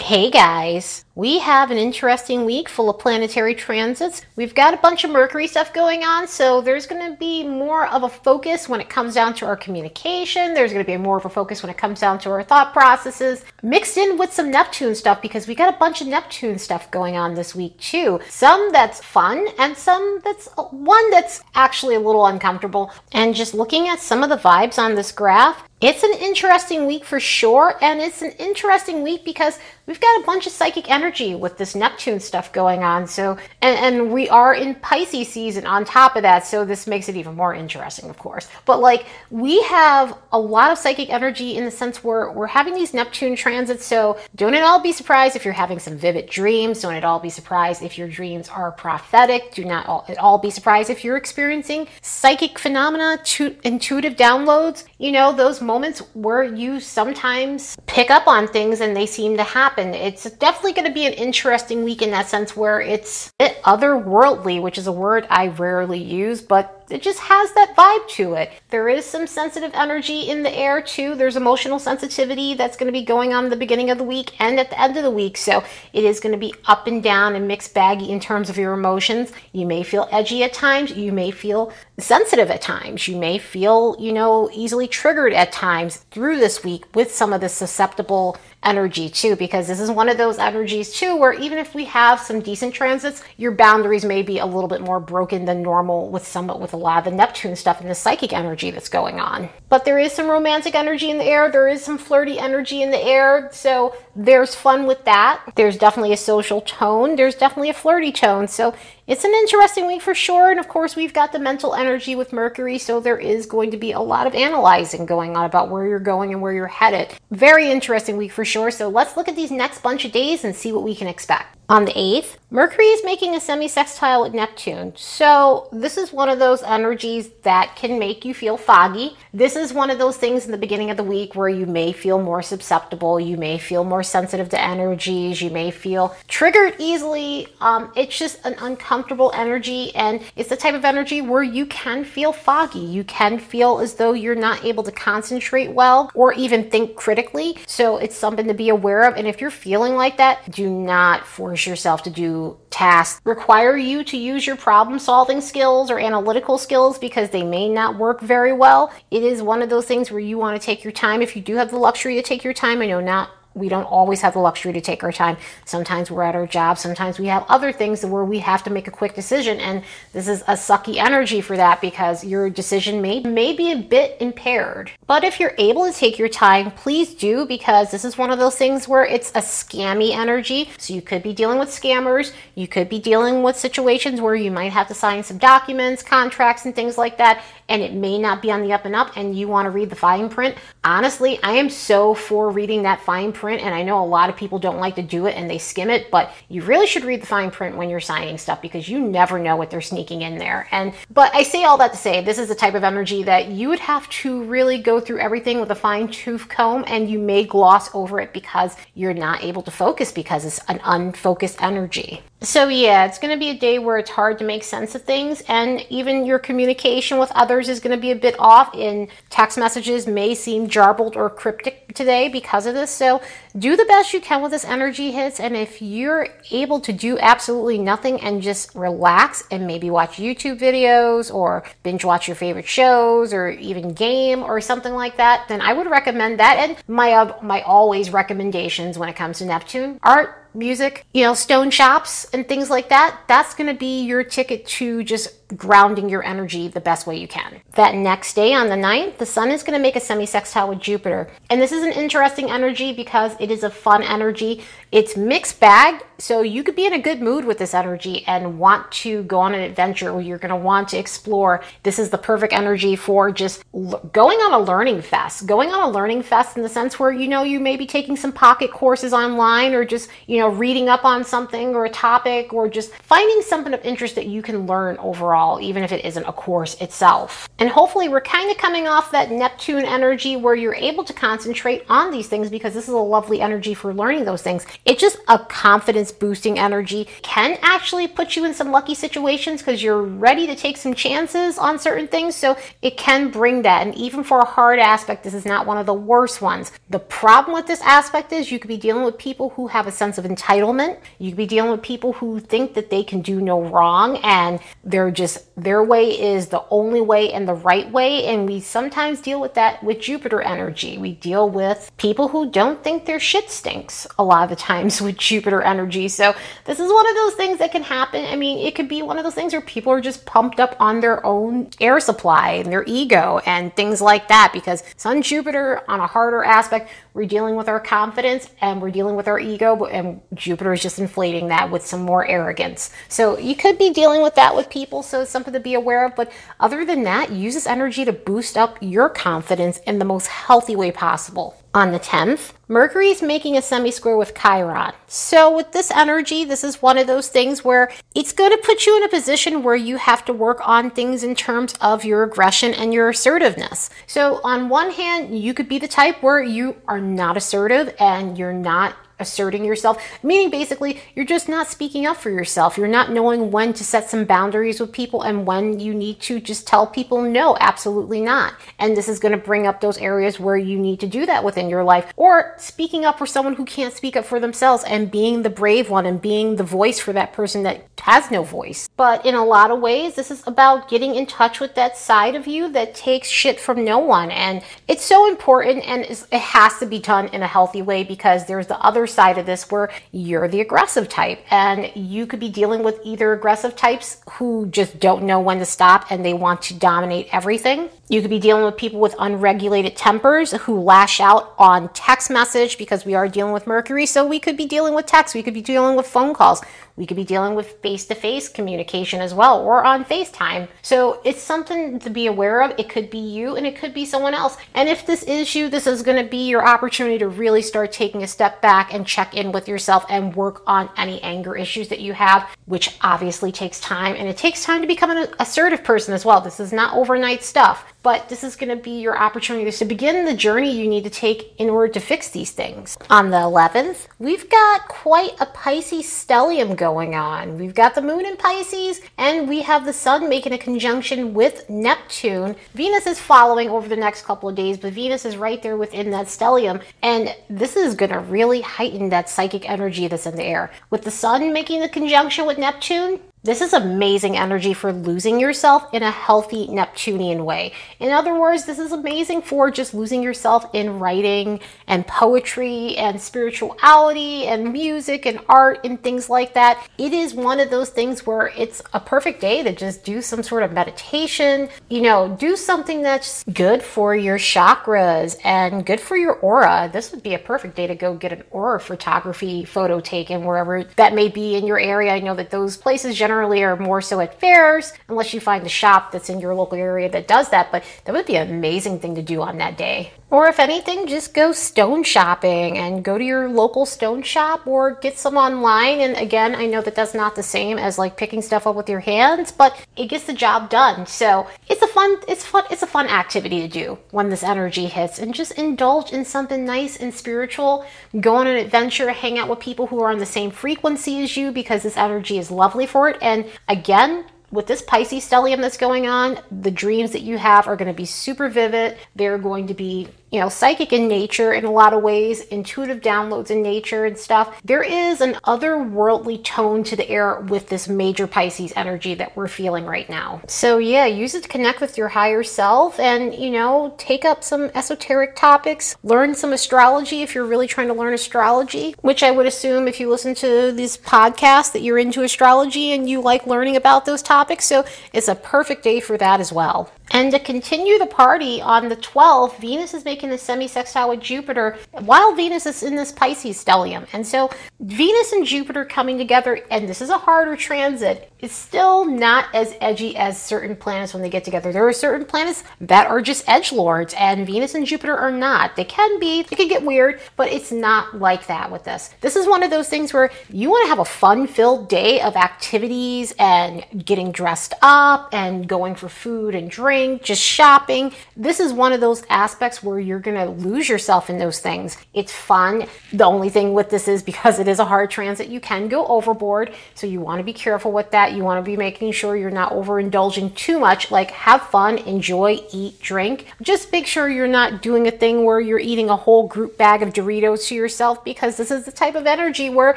Hey guys, we have an interesting week full of planetary transits. We've got a bunch of Mercury stuff going on, so there's going to be more of a focus when it comes down to our communication. There's going to be more of a focus when it comes down to our thought processes, mixed in with some Neptune stuff because we got a bunch of Neptune stuff going on this week too. Some that's fun and some that's uh, one that's actually a little uncomfortable. And just looking at some of the vibes on this graph, it's an interesting week for sure, and it's an interesting week because we've got a bunch of psychic energy with this Neptune stuff going on. So, and, and we are in Pisces season on top of that, so this makes it even more interesting, of course. But like, we have a lot of psychic energy in the sense where we're having these Neptune transits. So, don't at all be surprised if you're having some vivid dreams. Don't at all be surprised if your dreams are prophetic. Do not all, at all be surprised if you're experiencing psychic phenomena, to, intuitive downloads. You know those moments where you sometimes pick up on things and they seem to happen. It's definitely going to be an interesting week in that sense where it's otherworldly, which is a word I rarely use, but it just has that vibe to it. There is some sensitive energy in the air too. There's emotional sensitivity that's going to be going on the beginning of the week and at the end of the week. So it is going to be up and down and mixed baggy in terms of your emotions. You may feel edgy at times. You may feel sensitive at times. You may feel, you know, easily triggered at times through this week with some of the susceptible energy too, because this is one of those energies too, where even if we have some decent transits, your boundaries may be a little bit more broken than normal with some with a lot of the Neptune stuff and the psychic energy that's going on. But there is some romantic energy in the air, there is some flirty energy in the air, so there's fun with that. There's definitely a social tone, there's definitely a flirty tone. So it's an interesting week for sure. And of course, we've got the mental energy with Mercury, so there is going to be a lot of analyzing going on about where you're going and where you're headed. Very interesting week for sure. So let's look at these next bunch of days and see what we can expect. On the 8th, Mercury is making a semi sextile with Neptune. So, this is one of those energies that can make you feel foggy. This is one of those things in the beginning of the week where you may feel more susceptible, you may feel more sensitive to energies, you may feel triggered easily. Um, it's just an uncomfortable energy, and it's the type of energy where you can feel foggy. You can feel as though you're not able to concentrate well or even think critically. So, it's something to be aware of. And if you're feeling like that, do not force force yourself to do tasks require you to use your problem solving skills or analytical skills because they may not work very well. It is one of those things where you want to take your time. If you do have the luxury to take your time, I know not we don't always have the luxury to take our time. Sometimes we're at our job. Sometimes we have other things where we have to make a quick decision. And this is a sucky energy for that because your decision may, may be a bit impaired. But if you're able to take your time, please do because this is one of those things where it's a scammy energy. So you could be dealing with scammers. You could be dealing with situations where you might have to sign some documents, contracts, and things like that. And it may not be on the up and up and you want to read the fine print. Honestly, I am so for reading that fine print and I know a lot of people don't like to do it and they skim it, but you really should read the fine print when you're signing stuff because you never know what they're sneaking in there. And but I say all that to say this is the type of energy that you would have to really go through everything with a fine tooth comb, and you may gloss over it because you're not able to focus because it's an unfocused energy. So, yeah, it's going to be a day where it's hard to make sense of things, and even your communication with others is going to be a bit off. In text messages may seem jarbled or cryptic today because of this. So, do the best you can with this energy hits. And if you're able to do absolutely nothing and just relax and maybe watch YouTube videos or binge watch your favorite shows or even game or something like that, then I would recommend that. And my uh, my always recommendations when it comes to Neptune art music, you know, stone shops and things like that, that's going to be your ticket to just grounding your energy the best way you can. That next day on the 9th, the sun is going to make a semi sextile with Jupiter. And this is an interesting energy because it is a fun energy. It's mixed bag, so you could be in a good mood with this energy and want to go on an adventure where you're going to want to explore. This is the perfect energy for just going on a learning fest. Going on a learning fest in the sense where you know you may be taking some pocket courses online or just, you know, reading up on something or a topic or just finding something of interest that you can learn overall overall, even if it isn't a course itself. And hopefully, we're kind of coming off that Neptune energy where you're able to concentrate on these things because this is a lovely energy for learning those things. It's just a confidence boosting energy, can actually put you in some lucky situations because you're ready to take some chances on certain things. So it can bring that. And even for a hard aspect, this is not one of the worst ones. The problem with this aspect is you could be dealing with people who have a sense of entitlement. You could be dealing with people who think that they can do no wrong and they're just, their way is the only way and the right way. And we sometimes deal with that with Jupiter energy. We deal with people who don't think their shit stinks a lot of the times with Jupiter energy. So this is one of those things that can happen. I mean, it could be one of those things where people are just pumped up on their own air supply and their ego and things like that because Sun Jupiter on a harder aspect, we're dealing with our confidence and we're dealing with our ego, and Jupiter is just inflating that with some more arrogance. So you could be dealing with that with people, so something to be aware of. But other than that, use this energy to boost up your confidence in the most healthy way possible on the 10th. Mercury is making a semi square with Chiron. So, with this energy, this is one of those things where it's going to put you in a position where you have to work on things in terms of your aggression and your assertiveness. So, on one hand, you could be the type where you are not assertive and you're not asserting yourself, meaning basically you're just not speaking up for yourself. You're not knowing when to set some boundaries with people and when you need to just tell people no, absolutely not. And this is going to bring up those areas where you need to do that within your life or speaking up for someone who can't speak up for themselves and being the brave one and being the voice for that person that has no voice. But in a lot of ways, this is about getting in touch with that side of you that takes shit from no one. And it's so important and it has to be done in a healthy way because there's the other side of this where you're the aggressive type and you could be dealing with either aggressive types who just don't know when to stop and they want to dominate everything. You could be dealing with people with unregulated tempers who lash out on text message because we are dealing with Mercury. So we could be dealing with text, we could be dealing with phone calls, we could be dealing with face to face communication as well or on FaceTime. So it's something to be aware of. It could be you and it could be someone else. And if this is you, this is going to be your opportunity to really start taking a step back and check in with yourself and work on any anger issues that you have, which obviously takes time. And it takes time to become an assertive person as well. This is not overnight stuff but this is going to be your opportunity to begin the journey you need to take in order to fix these things. On the 11th, we've got quite a Pisces stellium going on. We've got the moon in Pisces, and we have the sun making a conjunction with Neptune. Venus is following over the next couple of days, but Venus is right there within that stellium, and this is going to really heighten that psychic energy that's in the air. With the sun making the conjunction with Neptune, this is amazing energy for losing yourself in a healthy Neptunian way. In other words, this is amazing for just losing yourself in writing and poetry and spirituality and music and art and things like that. It is one of those things where it's a perfect day to just do some sort of meditation, you know, do something that's good for your chakras and good for your aura. This would be a perfect day to go get an aura photography photo taken wherever that may be in your area. I know that those places generally are more so at fairs, unless you find a shop that's in your local area that does that. But that would be an amazing thing to do on that day. Or if anything, just go stone shopping and go to your local stone shop or get some online. And again, I know that that's not the same as like picking stuff up with your hands, but it gets the job done. So it's a fun, it's fun, it's a fun activity to do when this energy hits and just indulge in something nice and spiritual. Go on an adventure, hang out with people who are on the same frequency as you because this energy is lovely for it. And again, with this Pisces stellium that's going on, the dreams that you have are going to be super vivid. They're going to be you know, psychic in nature in a lot of ways, intuitive downloads in nature and stuff. There is an otherworldly tone to the air with this major Pisces energy that we're feeling right now. So, yeah, use it to connect with your higher self and, you know, take up some esoteric topics, learn some astrology if you're really trying to learn astrology, which I would assume if you listen to this podcast that you're into astrology and you like learning about those topics. So, it's a perfect day for that as well. And to continue the party on the 12th, Venus is making a semi-sextile with Jupiter while Venus is in this Pisces stellium. And so Venus and Jupiter coming together, and this is a harder transit, it's still not as edgy as certain planets when they get together. There are certain planets that are just edge lords, and Venus and Jupiter are not. They can be, they can get weird, but it's not like that with this. This is one of those things where you want to have a fun filled day of activities and getting dressed up and going for food and drink, just shopping. This is one of those aspects where you're going to lose yourself in those things. It's fun. The only thing with this is because it is a hard transit, you can go overboard. So you want to be careful with that. You want to be making sure you're not overindulging too much. Like have fun, enjoy, eat, drink. Just make sure you're not doing a thing where you're eating a whole group bag of Doritos to yourself because this is the type of energy where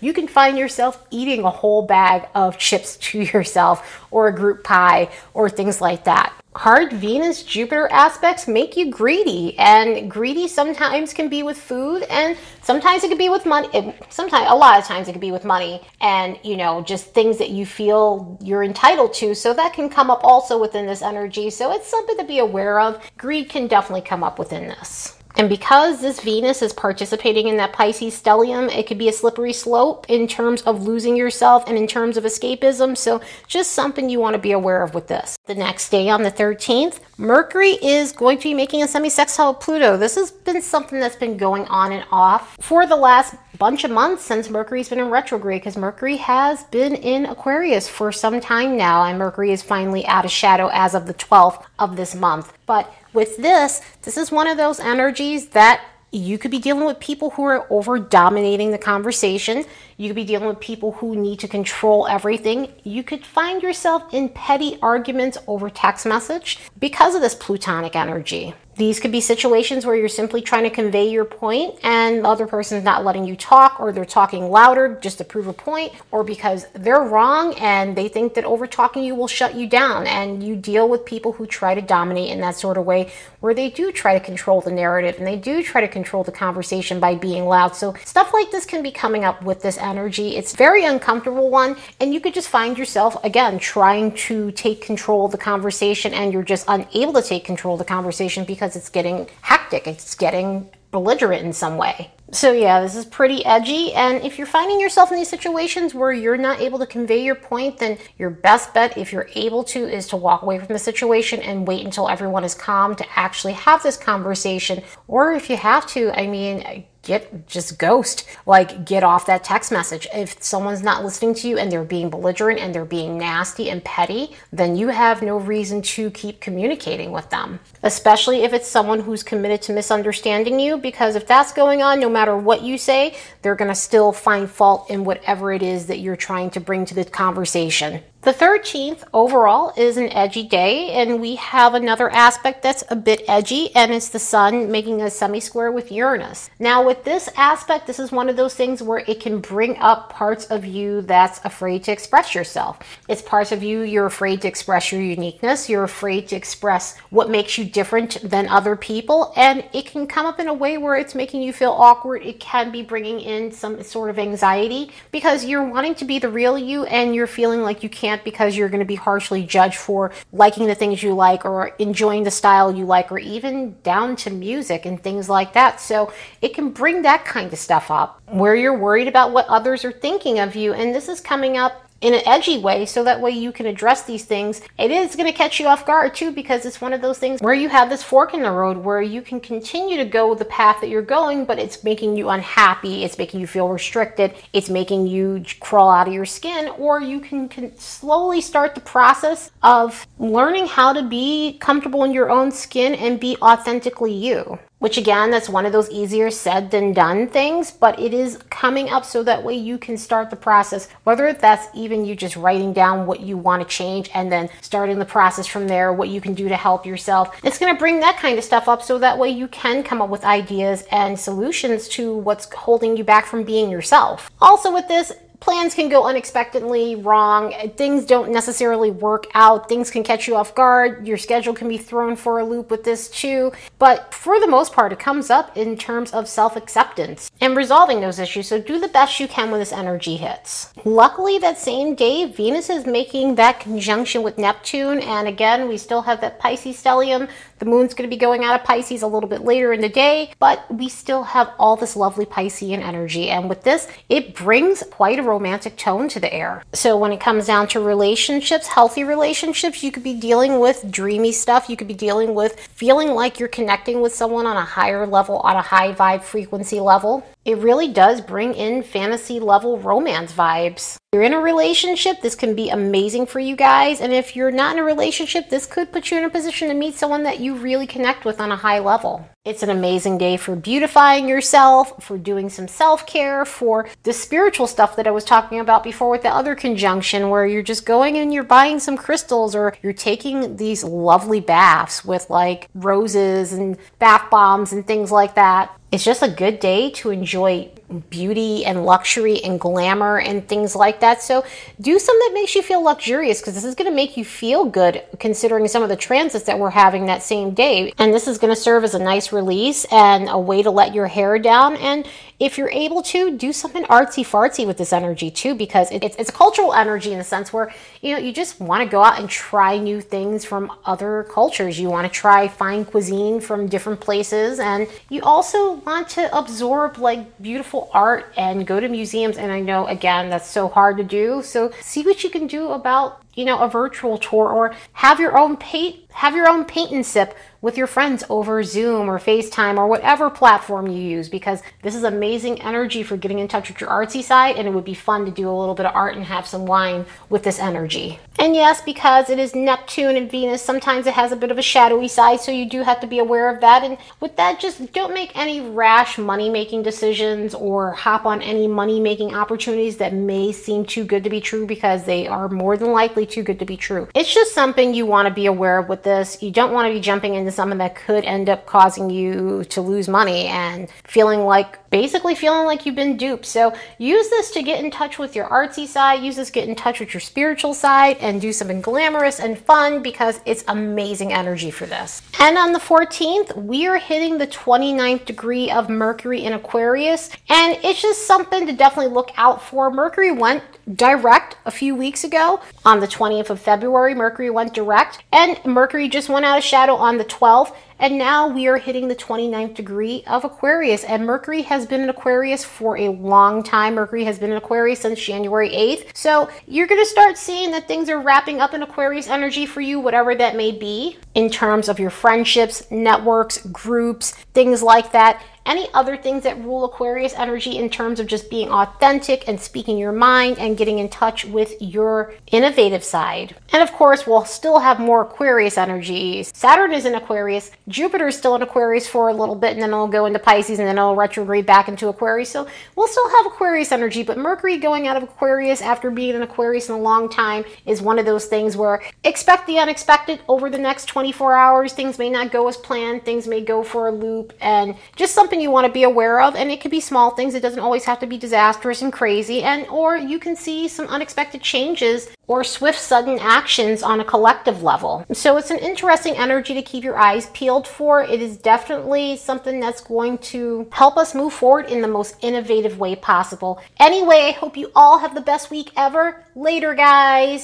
you can find yourself eating a whole bag of chips to yourself or a group pie or things like that hard Venus Jupiter aspects make you greedy, and greedy sometimes can be with food, and sometimes it could be with money. sometimes, a lot of times, it could be with money, and you know, just things that you feel you're entitled to. So that can come up also within this energy. So it's something to be aware of. Greed can definitely come up within this. And because this Venus is participating in that Pisces stellium, it could be a slippery slope in terms of losing yourself and in terms of escapism. So, just something you want to be aware of with this. The next day on the 13th, Mercury is going to be making a semi-sextile Pluto. This has been something that's been going on and off for the last bunch of months since Mercury's been in retrograde because Mercury has been in Aquarius for some time now, and Mercury is finally out of shadow as of the 12th of this month. But with this, this is one of those energies that you could be dealing with people who are over dominating the conversation. You could be dealing with people who need to control everything. You could find yourself in petty arguments over text message because of this plutonic energy. These could be situations where you're simply trying to convey your point and the other person's not letting you talk or they're talking louder just to prove a point or because they're wrong and they think that over talking you will shut you down and you deal with people who try to dominate in that sort of way where they do try to control the narrative and they do try to control the conversation by being loud. So stuff like this can be coming up with this energy. It's very uncomfortable one and you could just find yourself again trying to take control of the conversation and you're just unable to take control of the conversation because because it's getting hectic, it's getting belligerent in some way. So, yeah, this is pretty edgy. And if you're finding yourself in these situations where you're not able to convey your point, then your best bet, if you're able to, is to walk away from the situation and wait until everyone is calm to actually have this conversation. Or if you have to, I mean, get just ghost like get off that text message if someone's not listening to you and they're being belligerent and they're being nasty and petty then you have no reason to keep communicating with them especially if it's someone who's committed to misunderstanding you because if that's going on no matter what you say they're going to still find fault in whatever it is that you're trying to bring to the conversation the 13th overall is an edgy day, and we have another aspect that's a bit edgy, and it's the Sun making a semi square with Uranus. Now, with this aspect, this is one of those things where it can bring up parts of you that's afraid to express yourself. It's parts of you you're afraid to express your uniqueness, you're afraid to express what makes you different than other people, and it can come up in a way where it's making you feel awkward. It can be bringing in some sort of anxiety because you're wanting to be the real you and you're feeling like you can't can't because you're going to be harshly judged for liking the things you like or enjoying the style you like or even down to music and things like that. So it can bring that kind of stuff up where you're worried about what others are thinking of you. And this is coming up in an edgy way so that way you can address these things. It is going to catch you off guard too because it's one of those things where you have this fork in the road where you can continue to go the path that you're going, but it's making you unhappy, it's making you feel restricted, it's making you crawl out of your skin, or you can, can slowly start the process of learning how to be comfortable in your own skin and be authentically you which again, that's one of those easier said than done things, but it is coming up so that way you can start the process, whether that's even you just writing down what you want to change and then starting the process from there, what you can do to help yourself. It's going to bring that kind of stuff up so that way you can come up with ideas and solutions to what's holding you back from being yourself. Also, with this, plans can go unexpectedly wrong. Things don't necessarily work out. Things can catch you off guard. Your schedule can be thrown for a loop with this too. But for the most part, it comes up in terms of self acceptance and resolving those issues. So do the best you can when this energy hits. Luckily, that same day, Venus is making that conjunction with Neptune. And again, we still have that Pisces stellium. The moon's going to be going out of Pisces a little bit later in the day, but we still have all this lovely Piscean energy. And with this, it brings quite a romantic tone to the air. So when it comes down to relationships, healthy relationships, you could be dealing with dreamy stuff. You could be dealing with feeling like you're connecting with someone on a higher level, on a high vibe frequency level. It really does bring in fantasy level romance vibes. If you're in a relationship, this can be amazing for you guys. And if you're not in a relationship, this could put you in a position to meet someone that you really connect with on a high level. It's an amazing day for beautifying yourself, for doing some self care, for the spiritual stuff that I was talking about before with the other conjunction, where you're just going and you're buying some crystals or you're taking these lovely baths with like roses and bath bombs and things like that. It's just a good day to enjoy beauty and luxury and glamour and things like that. So do something that makes you feel luxurious because this is going to make you feel good considering some of the transits that we're having that same day. And this is going to serve as a nice release and a way to let your hair down. And if you're able to, do something artsy fartsy with this energy too because it's, it's a cultural energy in the sense where, you know, you just want to go out and try new things from other cultures. You want to try fine cuisine from different places and you also want to absorb like beautiful art and go to museums. And I know, again, that's so hard to do. So see what you can do about you know, a virtual tour or have your own paint, have your own paint and sip with your friends over Zoom or FaceTime or whatever platform you use because this is amazing energy for getting in touch with your artsy side and it would be fun to do a little bit of art and have some wine with this energy. And yes, because it is Neptune and Venus, sometimes it has a bit of a shadowy side, so you do have to be aware of that. And with that, just don't make any rash money making decisions or hop on any money making opportunities that may seem too good to be true because they are more than likely too good to be true. It's just something you want to be aware of with this. You don't want to be jumping into something that could end up causing you to lose money and feeling like basically feeling like you've been duped. So use this to get in touch with your artsy side, use this get in touch with your spiritual side and do something glamorous and fun because it's amazing energy for this. And on the 14th, we are hitting the 29th degree of Mercury in Aquarius and it's just something to definitely look out for. Mercury went direct a few weeks ago on the 20th of February. Mercury went direct and Mercury just went out of shadow on the 12th and now we are hitting the 29th degree of Aquarius. And Mercury has been in Aquarius for a long time. Mercury has been in Aquarius since January 8th. So you're going to start seeing that things are wrapping up in Aquarius energy for you, whatever that may be, in terms of your friendships, networks, groups, things like that any other things that rule Aquarius energy in terms of just being authentic and speaking your mind and getting in touch with your innovative side. And of course, we'll still have more Aquarius energies. Saturn is in Aquarius, Jupiter is still in Aquarius for a little bit, and then it'll go into Pisces and then it'll retrograde back into Aquarius. So we'll still have Aquarius energy, but Mercury going out of Aquarius after being in Aquarius in a long time is one of those things where expect the unexpected over the next 24 hours. Things may not go as planned, things may go for a loop, and just something you want to be aware of and it could be small things it doesn't always have to be disastrous and crazy and or you can see some unexpected changes or swift sudden actions on a collective level. So it's an interesting energy to keep your eyes peeled for. It is definitely something that's going to help us move forward in the most innovative way possible. Anyway i hope you all have the best week ever. Later guys